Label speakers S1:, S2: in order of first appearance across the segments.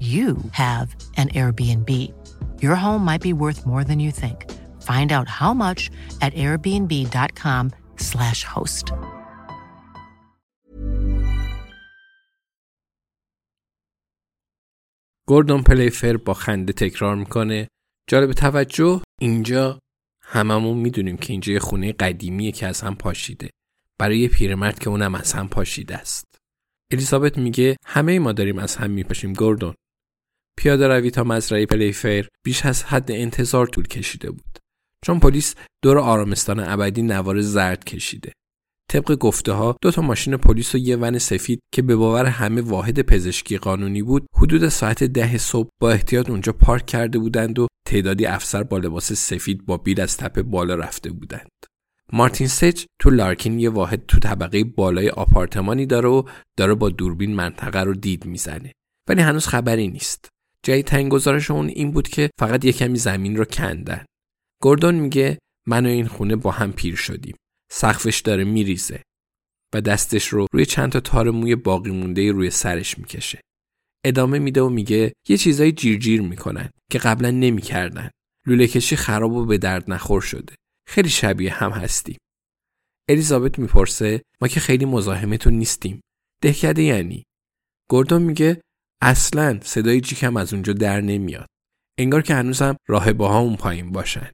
S1: you have an Airbnb. Your home might be worth more than you think. Find out how much at airbnb.com/slash host.
S2: گوردون پلیفر با خنده تکرار می‌کنه جالب توجه اینجا هممون می‌دونیم که اینجا یه خونه قدیمیه که از هم پاشیده برای یه پیرمرد که اونم از هم پاشیده است الیزابت میگه همه ما داریم از هم میپاشیم گوردون پیاده روی تا مزرعه پلیفیر بیش از حد انتظار طول کشیده بود. چون پلیس دور آرامستان ابدی نوار زرد کشیده. طبق گفته ها دو تا ماشین پلیس و یه ون سفید که به باور همه واحد پزشکی قانونی بود حدود ساعت ده صبح با احتیاط اونجا پارک کرده بودند و تعدادی افسر با لباس سفید با بیل از تپه بالا رفته بودند. مارتین سچ تو لارکین یه واحد تو طبقه بالای آپارتمانی داره و داره با دوربین منطقه رو دید می‌زنه. ولی هنوز خبری نیست. جای تنگ گزارش اون این بود که فقط یه کمی زمین رو کندن. گوردون میگه من و این خونه با هم پیر شدیم. سقفش داره میریزه و دستش رو روی چند تا تار موی باقی مونده روی سرش می‌کشه. ادامه میده و میگه یه چیزای جیر جیر می‌کنن که قبلا نمی‌کردن. لوله کشی خراب و به درد نخور شده. خیلی شبیه هم هستیم. الیزابت می‌پرسه ما که خیلی مزاحمتون نیستیم. دهکده یعنی گوردون میگه اصلا صدای جیکم از اونجا در نمیاد. انگار که هنوزم راهبه اون پایین باشن.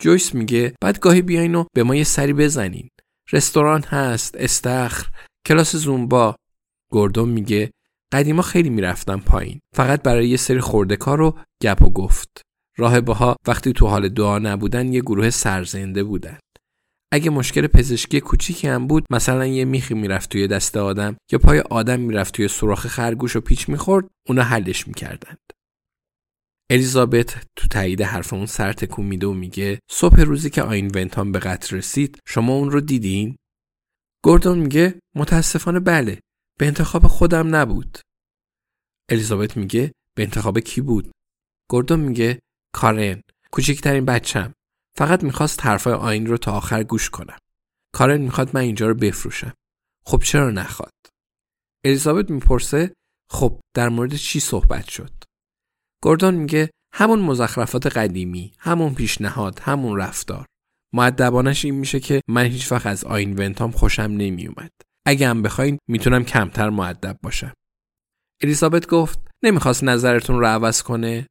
S2: جویس میگه بعد گاهی بیاین و به ما یه سری بزنین. رستوران هست، استخر، کلاس زومبا. گوردون میگه قدیما خیلی می‌رفتم پایین. فقط برای یه سری خورده کار رو گپ و گفت. راهبه ها وقتی تو حال دعا نبودن یه گروه سرزنده بودن. اگه مشکل پزشکی کوچیکی هم بود مثلا یه میخی می‌رفت توی دست آدم یا پای آدم می‌رفت توی سوراخ خرگوش و پیچ می‌خورد اونا حلش می‌کردند. الیزابت تو تایید حرف اون سر تکون میده و میگه صبح روزی که آین ونتان به قتل رسید شما اون رو دیدین؟ گوردون میگه متاسفانه بله به انتخاب خودم نبود. الیزابت میگه به انتخاب کی بود؟ گوردون میگه کارن کوچکترین بچم فقط می‌خواست حرفای آین رو تا آخر گوش کنم. کارن می‌خواد من اینجا رو بفروشم. خب چرا نخواد؟ الیزابت می‌پرسه خب در مورد چی صحبت شد؟ گوردون میگه همون مزخرفات قدیمی، همون پیشنهاد، همون رفتار. معدبانش این میشه که من هیچ وقت از آین ونتام خوشم نمیومد. اگه هم بخواین می‌تونم کمتر معدب باشم. الیزابت گفت نمی‌خواست نظرتون رو عوض کنه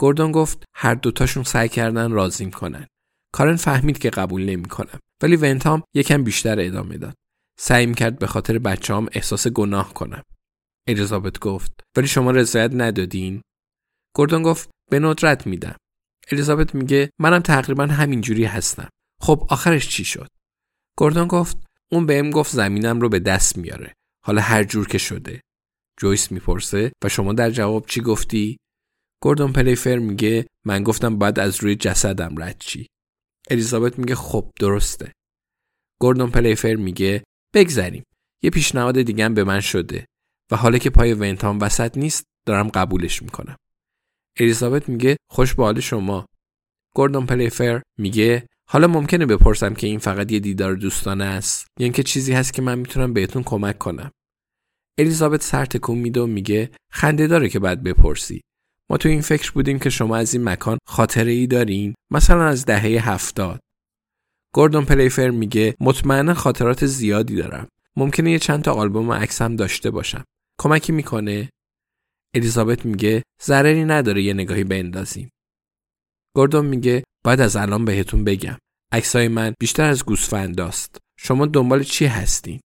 S2: گوردون گفت هر دوتاشون سعی کردن رازیم کنن. کارن فهمید که قبول نمی‌کنم ولی ونتام یکم بیشتر ادامه داد. سعی کرد به خاطر بچه‌هام احساس گناه کنم. الیزابت گفت ولی شما رضایت ندادین؟ گوردون گفت به ندرت میدم. الیزابت میگه منم تقریبا همینجوری هستم. خب آخرش چی شد؟ گوردون گفت اون بهم گفت زمینم رو به دست میاره. حالا هر جور که شده. جویس می‌پرسه و شما در جواب چی گفتی؟ گوردون پلیفر میگه من گفتم باید از روی جسدم رد چی. الیزابت میگه خب درسته. گوردون پلیفر میگه بگذریم. یه پیشنهاد دیگه به من شده و حالا که پای ونتام وسط نیست دارم قبولش می‌کنم الیزابت میگه خوش به حال شما گوردون پلیفر میگه حالا ممکنه بپرسم که این فقط یه دیدار دوستانه است یا اینکه چیزی هست که من می‌تونم بهتون کمک کنم الیزابت سر تکون میده و میگه خنده داره که بعد بپرسی ما تو این فکر بودیم که شما از این مکان خاطره ای دارین؟ مثلا از دهه هفتاد. گوردون پلیفر میگه مطمئنا خاطرات زیادی دارم. ممکنه یه چند تا آلبوم و عکس هم داشته باشم. کمکی می‌کنه؟ الیزابت میگه ضرری نداره یه نگاهی بندازیم. گوردون میگه باید از الان بهتون بگم. عکسای من بیشتر از گوسفنداست. شما دنبال چی هستین؟